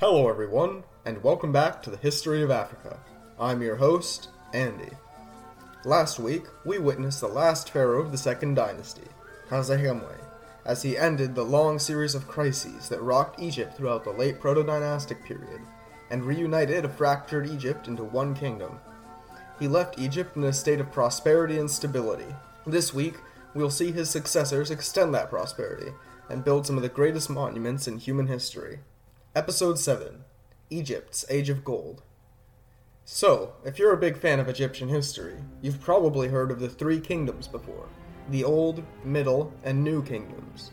Hello, everyone, and welcome back to the History of Africa. I'm your host, Andy. Last week, we witnessed the last pharaoh of the Second Dynasty, Khasekhemwy, as he ended the long series of crises that rocked Egypt throughout the late Proto Dynastic period and reunited a fractured Egypt into one kingdom. He left Egypt in a state of prosperity and stability. This week, we'll see his successors extend that prosperity and build some of the greatest monuments in human history. Episode 7 Egypt's Age of Gold. So, if you're a big fan of Egyptian history, you've probably heard of the three kingdoms before the Old, Middle, and New Kingdoms.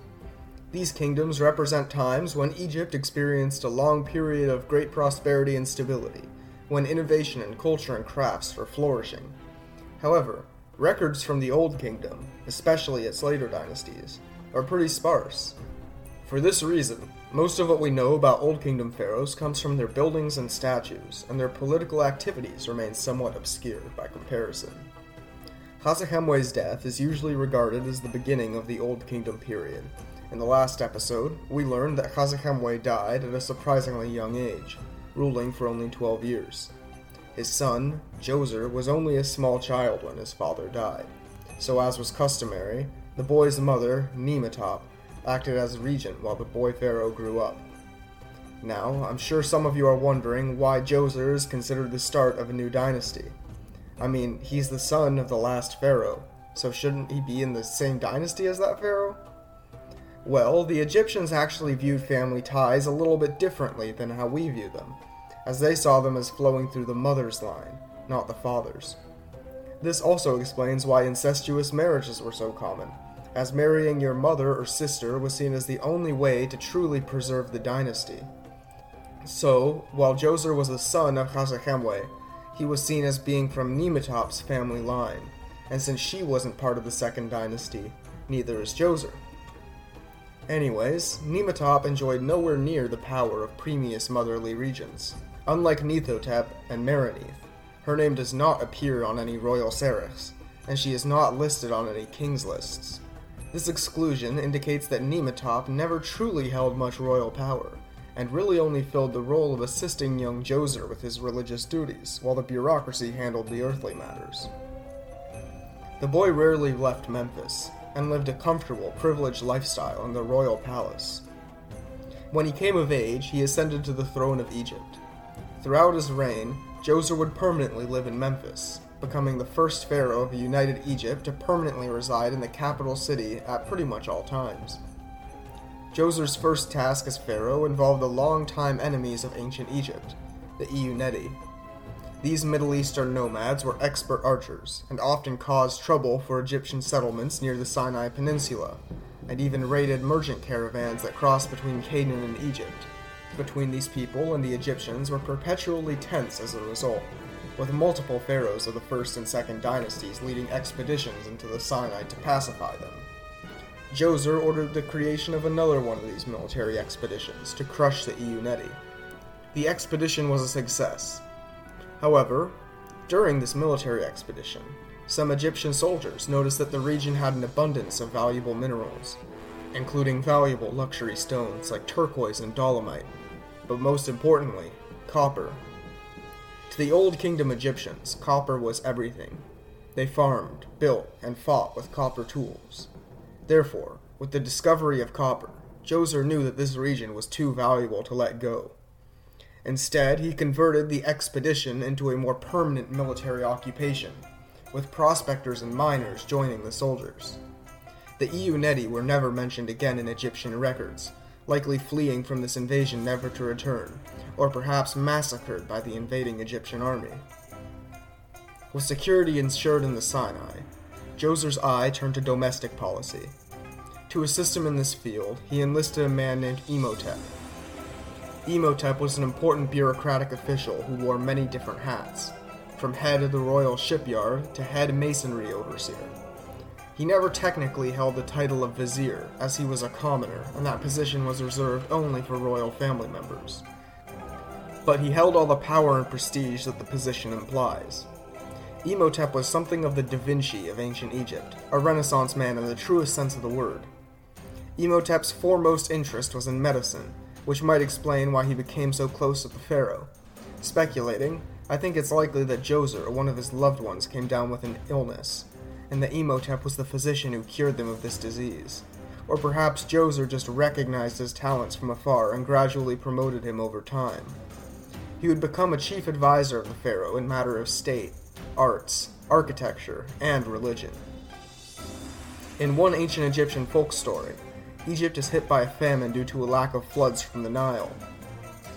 These kingdoms represent times when Egypt experienced a long period of great prosperity and stability, when innovation in culture and crafts were flourishing. However, records from the Old Kingdom, especially its later dynasties, are pretty sparse. For this reason, most of what we know about Old Kingdom pharaohs comes from their buildings and statues, and their political activities remain somewhat obscure by comparison. Khasekhemwy's death is usually regarded as the beginning of the Old Kingdom period. In the last episode, we learned that Khasekhemwy died at a surprisingly young age, ruling for only 12 years. His son, Djoser, was only a small child when his father died, so as was customary, the boy's mother, Nemetop, acted as regent while the boy pharaoh grew up. Now, I'm sure some of you are wondering why Djoser is considered the start of a new dynasty. I mean, he's the son of the last pharaoh, so shouldn't he be in the same dynasty as that pharaoh? Well, the Egyptians actually viewed family ties a little bit differently than how we view them, as they saw them as flowing through the mother's line, not the father's. This also explains why incestuous marriages were so common, as marrying your mother or sister was seen as the only way to truly preserve the dynasty. So, while Djoser was the son of Khasekhemwy, he was seen as being from Nemetop's family line, and since she wasn't part of the second dynasty, neither is Djoser. Anyways, Nemetop enjoyed nowhere near the power of previous motherly regions. Unlike Neithhotep and Merneith, her name does not appear on any royal serekhs, and she is not listed on any king's lists. This exclusion indicates that Nemetop never truly held much royal power, and really only filled the role of assisting young Djoser with his religious duties, while the bureaucracy handled the earthly matters. The boy rarely left Memphis, and lived a comfortable, privileged lifestyle in the royal palace. When he came of age, he ascended to the throne of Egypt. Throughout his reign, Djoser would permanently live in Memphis, becoming the first pharaoh of united Egypt to permanently reside in the capital city at pretty much all times. Djoser's first task as pharaoh involved the long-time enemies of ancient Egypt, the Euneti. These Middle Eastern nomads were expert archers and often caused trouble for Egyptian settlements near the Sinai Peninsula, and even raided merchant caravans that crossed between Canaan and Egypt. Between these people and the Egyptians were perpetually tense as a result, with multiple pharaohs of the first and second dynasties leading expeditions into the Sinai to pacify them. Djoser ordered the creation of another one of these military expeditions to crush the Euneti. The expedition was a success. However, during this military expedition, some Egyptian soldiers noticed that the region had an abundance of valuable minerals, including valuable luxury stones like turquoise and dolomite, but most importantly, copper. The Old Kingdom Egyptians, copper was everything. They farmed, built, and fought with copper tools. Therefore, with the discovery of copper, Djoser knew that this region was too valuable to let go. Instead, he converted the expedition into a more permanent military occupation, with prospectors and miners joining the soldiers. The Euneti were never mentioned again in Egyptian records, likely fleeing from this invasion never to return, or perhaps massacred by the invading Egyptian army. With security ensured in the Sinai, Djoser's eye turned to domestic policy. To assist him in this field, he enlisted a man named Imhotep. Imhotep was an important bureaucratic official who wore many different hats, from head of the royal shipyard to head masonry overseer. He never technically held the title of vizier, as he was a commoner, and that position was reserved only for royal family members. But he held all the power and prestige that the position implies. Imhotep was something of the Da Vinci of ancient Egypt, a Renaissance man in the truest sense of the word. Imhotep's foremost interest was in medicine, which might explain why he became so close to the pharaoh. Speculating, I think it's likely that Djoser, one of his loved ones, came down with an illness, and that Imhotep was the physician who cured them of this disease. Or perhaps Djoser just recognized his talents from afar and gradually promoted him over time. He would become a chief advisor of the pharaoh in matter of state, arts, architecture, and religion. In one ancient Egyptian folk story, Egypt is hit by a famine due to a lack of floods from the Nile.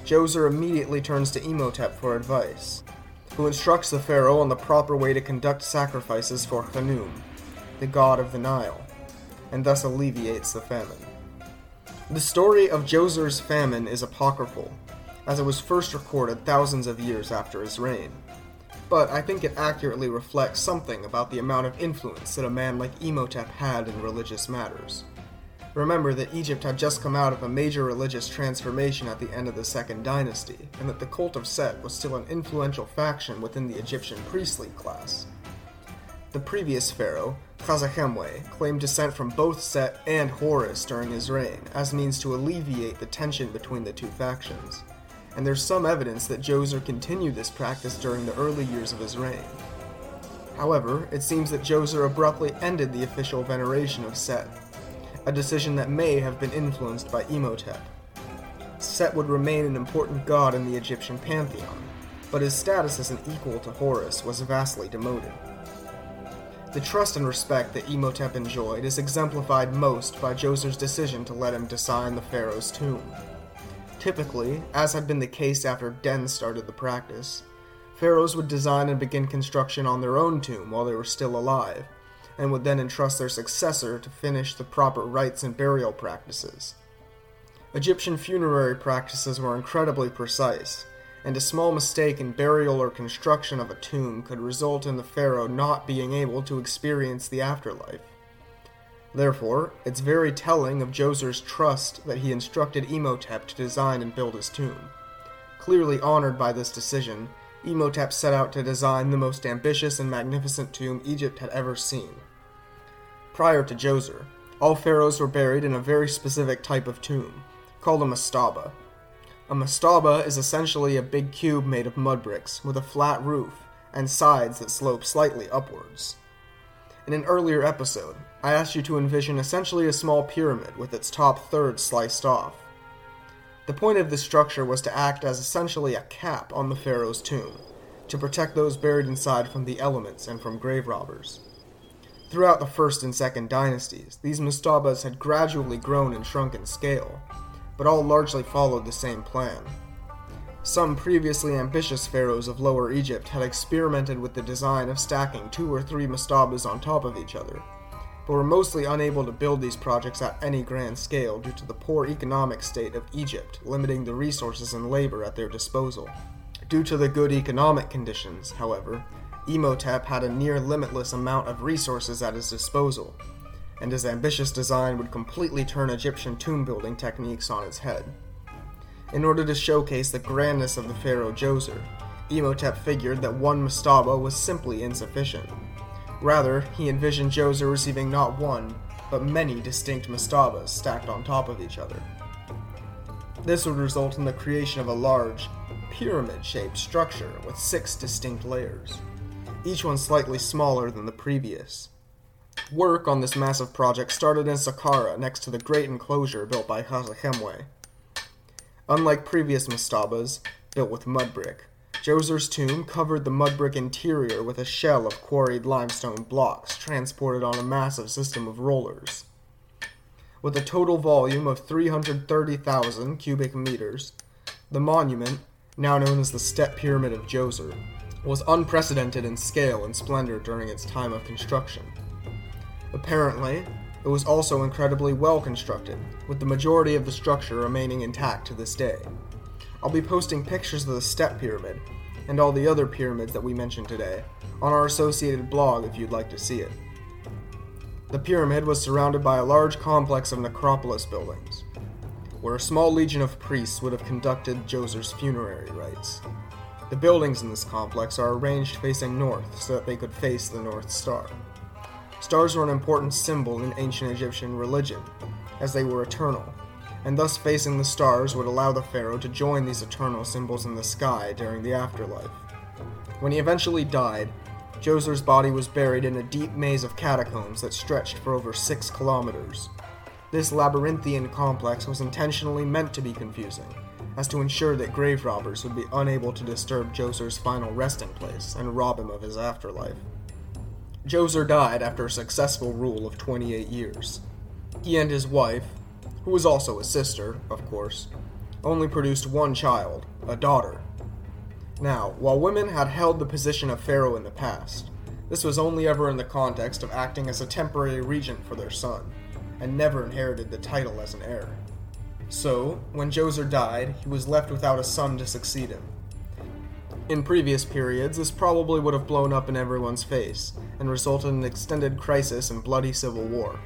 Djoser immediately turns to Imhotep for advice, who instructs the pharaoh on the proper way to conduct sacrifices for Khnum, the god of the Nile, and thus alleviates the famine. The story of Djoser's famine is apocryphal, as it was first recorded thousands of years after his reign. But I think it accurately reflects something about the amount of influence that a man like Imhotep had in religious matters. Remember that Egypt had just come out of a major religious transformation at the end of the Second Dynasty, and that the cult of Set was still an influential faction within the Egyptian priestly class. The previous pharaoh, Khasekhemwy, claimed descent from both Set and Horus during his reign, as means to alleviate the tension between the two factions, and there's some evidence that Djoser continued this practice during the early years of his reign. However, it seems that Djoser abruptly ended the official veneration of Set, a decision that may have been influenced by Imhotep. Set would remain an important god in the Egyptian pantheon, but his status as an equal to Horus was vastly demoted. The trust and respect that Imhotep enjoyed is exemplified most by Djoser's decision to let him design the pharaoh's tomb. Typically, as had been the case after Den started the practice, pharaohs would design and begin construction on their own tomb while they were still alive, and would then entrust their successor to finish the proper rites and burial practices. Egyptian funerary practices were incredibly precise, and a small mistake in burial or construction of a tomb could result in the pharaoh not being able to experience the afterlife. Therefore, it's very telling of Djoser's trust that he instructed Imhotep to design and build his tomb. Clearly honored by this decision, Imhotep set out to design the most ambitious and magnificent tomb Egypt had ever seen. Prior to Djoser, all pharaohs were buried in a very specific type of tomb, called a mastaba. A mastaba is essentially a big cube made of mud bricks with a flat roof and sides that slope slightly upwards. In an earlier episode, I asked you to envision essentially a small pyramid with its top third sliced off. The point of this structure was to act as essentially a cap on the pharaoh's tomb, to protect those buried inside from the elements and from grave robbers. Throughout the first and second dynasties, these mastabas had gradually grown and shrunk in scale, but all largely followed the same plan. Some previously ambitious pharaohs of Lower Egypt had experimented with the design of stacking two or three mastabas on top of each other, but were mostly unable to build these projects at any grand scale due to the poor economic state of Egypt limiting the resources and labor at their disposal. Due to the good economic conditions, however, Imhotep had a near limitless amount of resources at his disposal, and his ambitious design would completely turn Egyptian tomb building techniques on its head. In order to showcase the grandness of the pharaoh Djoser, Imhotep figured that one mastaba was simply insufficient. Rather, he envisioned Djoser receiving not one, but many distinct mastabas stacked on top of each other. This would result in the creation of a large, pyramid shaped structure with six distinct layers each one slightly smaller than the previous. Work on this massive project started in Saqqara next to the great enclosure built by Khasekhemwy. Unlike previous mastabas, built with mud brick, Djoser's tomb covered the mud brick interior with a shell of quarried limestone blocks transported on a massive system of rollers. With a total volume of 330,000 cubic meters, the monument, now known as the Step Pyramid of Djoser, was unprecedented in scale and splendor during its time of construction. Apparently, it was also incredibly well constructed, with the majority of the structure remaining intact to this day. I'll be posting pictures of the Step Pyramid, and all the other pyramids that we mentioned today, on our associated blog if you'd like to see it. The pyramid was surrounded by a large complex of necropolis buildings, where a small legion of priests would have conducted Djoser's funerary rites. The buildings in this complex are arranged facing north so that they could face the North Star. Stars were an important symbol in ancient Egyptian religion, as they were eternal, and thus facing the stars would allow the pharaoh to join these eternal symbols in the sky during the afterlife. When he eventually died, Djoser's body was buried in a deep maze of catacombs that stretched for over six kilometers. This labyrinthian complex was intentionally meant to be confusing, as to ensure that grave robbers would be unable to disturb Djoser's final resting place and rob him of his afterlife. Djoser died after a successful rule of 28 years. He and his wife, who was also a sister, of course, only produced one child, a daughter. Now, while women had held the position of pharaoh in the past, this was only ever in the context of acting as a temporary regent for their son, and never inherited the title as an heir. So, when Djoser died, he was left without a son to succeed him. In previous periods, this probably would have blown up in everyone's face and resulted in an extended crisis and bloody civil war.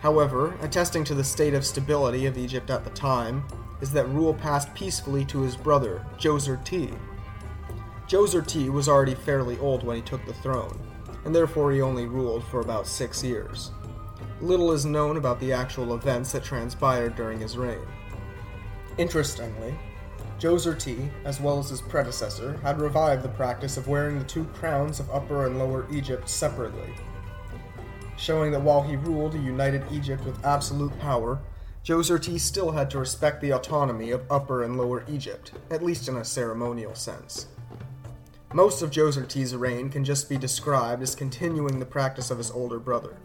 However, attesting to the state of stability of Egypt at the time is that rule passed peacefully to his brother, Djoser T. Djoser T was already fairly old when he took the throne, and therefore he only ruled for about six years. Little is known about the actual events that transpired during his reign. Interestingly, Djoser T, as well as his predecessor, had revived the practice of wearing the two crowns of Upper and Lower Egypt separately, showing that while he ruled a united Egypt with absolute power, Djoser T still had to respect the autonomy of Upper and Lower Egypt, at least in a ceremonial sense. Most of Djoser T's reign can just be described as continuing the practice of his older brother.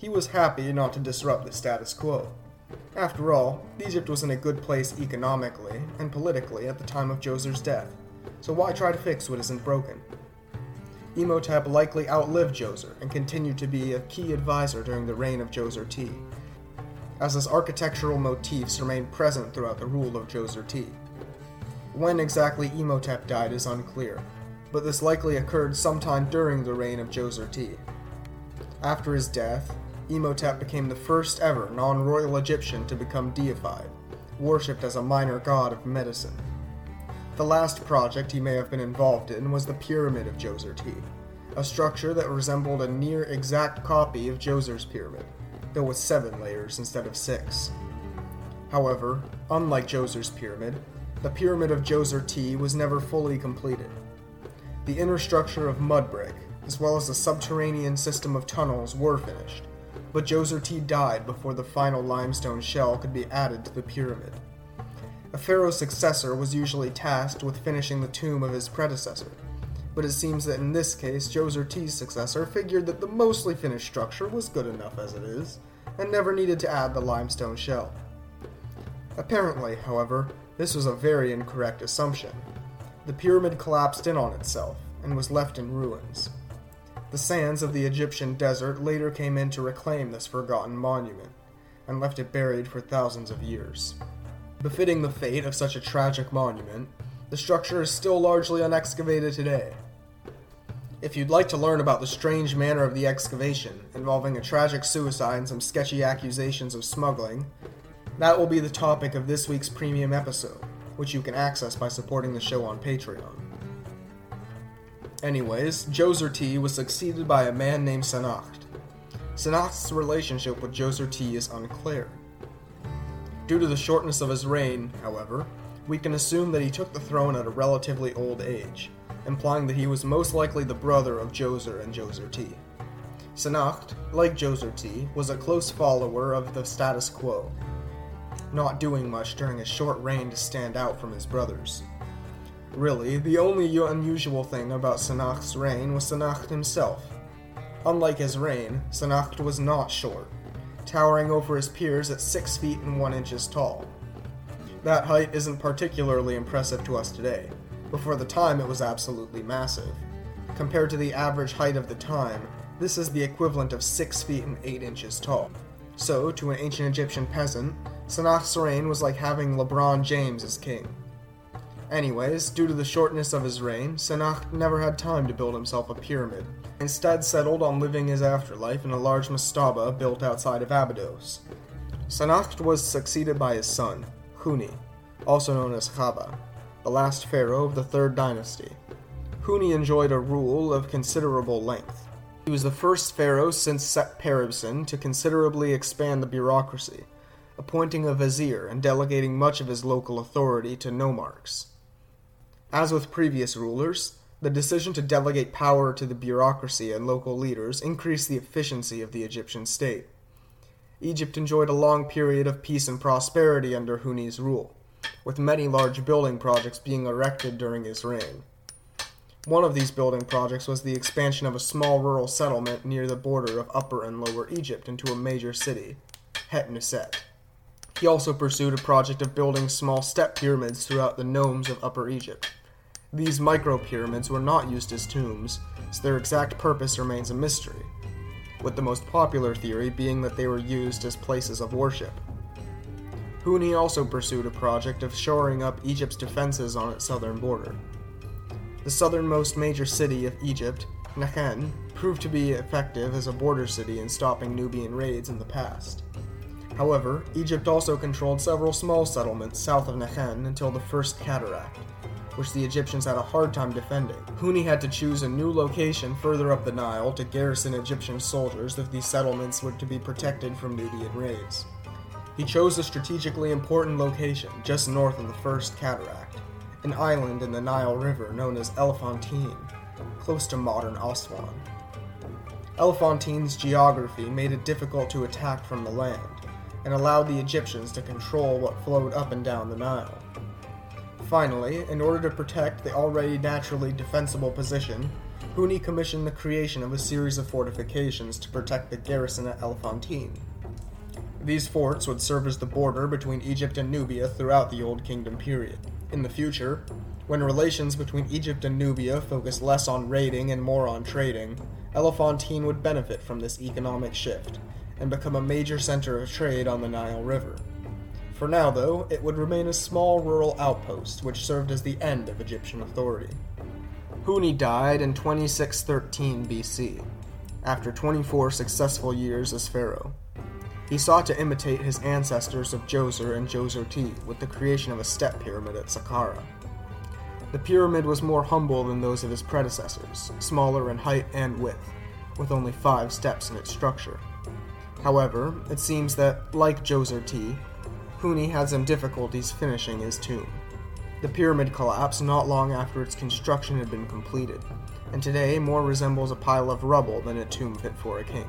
He was happy not to disrupt the status quo. After all, Egypt was in a good place economically and politically at the time of Djoser's death, so why try to fix what isn't broken? Imhotep likely outlived Djoser and continued to be a key advisor during the reign of Djoser T, as his architectural motifs remain present throughout the rule of Djoser T. When exactly Imhotep died is unclear, but this likely occurred sometime during the reign of Djoser T. After his death, Imhotep became the first ever non royal Egyptian to become deified, worshipped as a minor god of medicine. The last project he may have been involved in was the Pyramid of Djoser T, a structure that resembled a near exact copy of Djoser's pyramid, though with seven layers instead of six. However, unlike Djoser's pyramid, the Pyramid of Djoser T was never fully completed. The inner structure of mud brick, as well as the subterranean system of tunnels, were finished, but Djoser T died before the final limestone shell could be added to the pyramid. A pharaoh's successor was usually tasked with finishing the tomb of his predecessor, but it seems that in this case, Djoser T's successor figured that the mostly finished structure was good enough as it is, and never needed to add the limestone shell. Apparently, however, this was a very incorrect assumption. The pyramid collapsed in on itself and was left in ruins. The sands of the Egyptian desert later came in to reclaim this forgotten monument, and left it buried for thousands of years. Befitting the fate of such a tragic monument, the structure is still largely unexcavated today. If you'd like to learn about the strange manner of the excavation, involving a tragic suicide and some sketchy accusations of smuggling, that will be the topic of this week's premium episode, which you can access by supporting the show on Patreon. Anyways, Djoser T was succeeded by a man named Sanacht. Sanacht's relationship with Djoser T is unclear. Due to the shortness of his reign, however, we can assume that he took the throne at a relatively old age, implying that he was most likely the brother of Djoser and Djoser T. Sanacht, like Djoser T, was a close follower of the status quo, not doing much during his short reign to stand out from his brothers. Really, the only unusual thing about Sanacht's reign was Sanacht himself. Unlike his reign, Sanacht was not short, towering over his peers at 6 feet and 1 inches tall. That height isn't particularly impressive to us today, but for the time it was absolutely massive. Compared to the average height of the time, this is the equivalent of 6 feet and 8 inches tall. So, to an ancient Egyptian peasant, Sanacht's reign was like having LeBron James as king. Anyways, due to the shortness of his reign, Sanacht never had time to build himself a pyramid, instead settled on living his afterlife in a large mastaba built outside of Abydos. Sanacht was succeeded by his son, Huni, also known as Khaba, the last pharaoh of the third dynasty. Huni enjoyed a rule of considerable length. He was the first pharaoh since Set to considerably expand the bureaucracy, appointing a vizier and delegating much of his local authority to nomarchs. As with previous rulers, the decision to delegate power to the bureaucracy and local leaders increased the efficiency of the Egyptian state. Egypt enjoyed a long period of peace and prosperity under Huni's rule, with many large building projects being erected during his reign. One of these building projects was the expansion of a small rural settlement near the border of Upper and Lower Egypt into a major city, Het Neset. He also pursued a project of building small step pyramids throughout the nomes of Upper Egypt. These micro-pyramids were not used as tombs, so their exact purpose remains a mystery, with the most popular theory being that they were used as places of worship. Huni also pursued a project of shoring up Egypt's defenses on its southern border. The southernmost major city of Egypt, Nekhen, proved to be effective as a border city in stopping Nubian raids in the past. However, Egypt also controlled several small settlements south of Nekhen until the First Cataract, which the Egyptians had a hard time defending. Huni had to choose a new location further up the Nile to garrison Egyptian soldiers if these settlements were to be protected from Nubian raids. He chose a strategically important location just north of the First Cataract, an island in the Nile River known as Elephantine, close to modern Aswan. Elephantine's geography made it difficult to attack from the land, and allowed the Egyptians to control what flowed up and down the Nile. Finally, in order to protect the already naturally defensible position, Huni commissioned the creation of a series of fortifications to protect the garrison at Elephantine. These forts would serve as the border between Egypt and Nubia throughout the Old Kingdom period. In the future, when relations between Egypt and Nubia focus less on raiding and more on trading, Elephantine would benefit from this economic shift and become a major center of trade on the Nile River. For now, though, it would remain a small rural outpost which served as the end of Egyptian authority. Huni died in 2613 BC, after 24 successful years as pharaoh. He sought to imitate his ancestors of Djoser and Djoser-T with the creation of a step pyramid at Saqqara. The pyramid was more humble than those of his predecessors, smaller in height and width, with only five steps in its structure. However, it seems that, like Djoser-T, Huni had some difficulties finishing his tomb. The pyramid collapsed not long after its construction had been completed, and today more resembles a pile of rubble than a tomb fit for a king.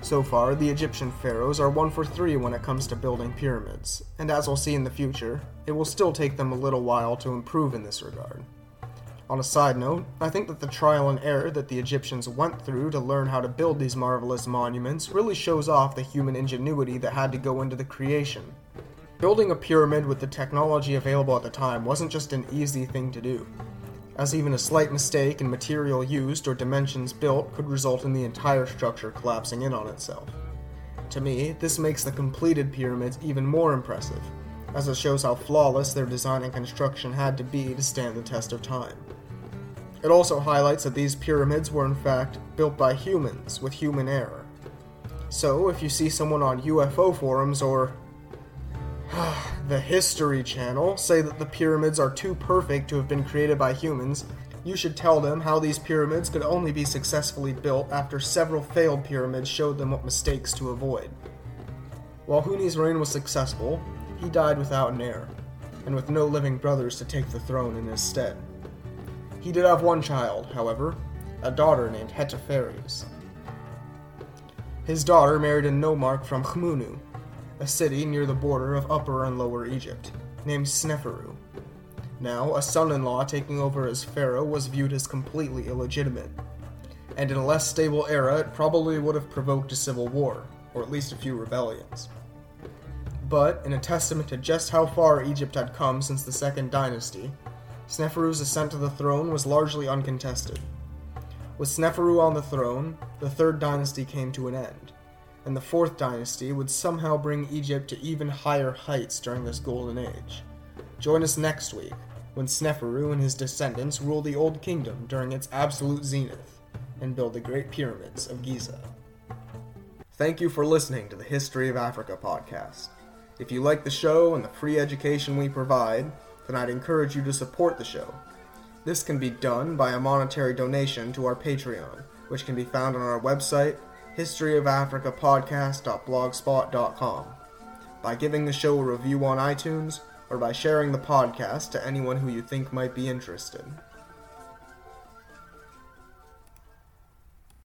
So far, the Egyptian pharaohs are one for three when it comes to building pyramids, and as we'll see in the future, it will still take them a little while to improve in this regard. On a side note, I think that the trial and error that the Egyptians went through to learn how to build these marvelous monuments really shows off the human ingenuity that had to go into the creation. Building a pyramid with the technology available at the time wasn't just an easy thing to do, as even a slight mistake in material used or dimensions built could result in the entire structure collapsing in on itself. To me, this makes the completed pyramids even more impressive, as it shows how flawless their design and construction had to be to stand the test of time. It also highlights that these pyramids were in fact built by humans with human error. So, if you see someone on UFO forums or the History Channel say that the pyramids are too perfect to have been created by humans, you should tell them how these pyramids could only be successfully built after several failed pyramids showed them what mistakes to avoid. While Huni's reign was successful, he died without an heir, and with no living brothers to take the throne in his stead. He did have one child, however, a daughter named Hetepheres. His daughter married a nomarch from Khmunu, a city near the border of Upper and Lower Egypt, named Sneferu. Now, a son in law taking over as pharaoh was viewed as completely illegitimate, and in a less stable era, it probably would have provoked a civil war, or at least a few rebellions. But, in a testament to just how far Egypt had come since the Second Dynasty, Sneferu's ascent to the throne was largely uncontested. With Sneferu on the throne, the Third Dynasty came to an end, and the Fourth Dynasty would somehow bring Egypt to even higher heights during this golden age. Join us next week when Sneferu and his descendants rule the Old Kingdom during its absolute zenith and build the Great Pyramids of Giza. Thank you for listening to the History of Africa podcast. If you like the show and the free education we provide, then I'd encourage you to support the show. This can be done by a monetary donation to our Patreon, which can be found on our website, historyofafricapodcast.blogspot.com. by giving the show a review on iTunes or by sharing the podcast to anyone who you think might be interested.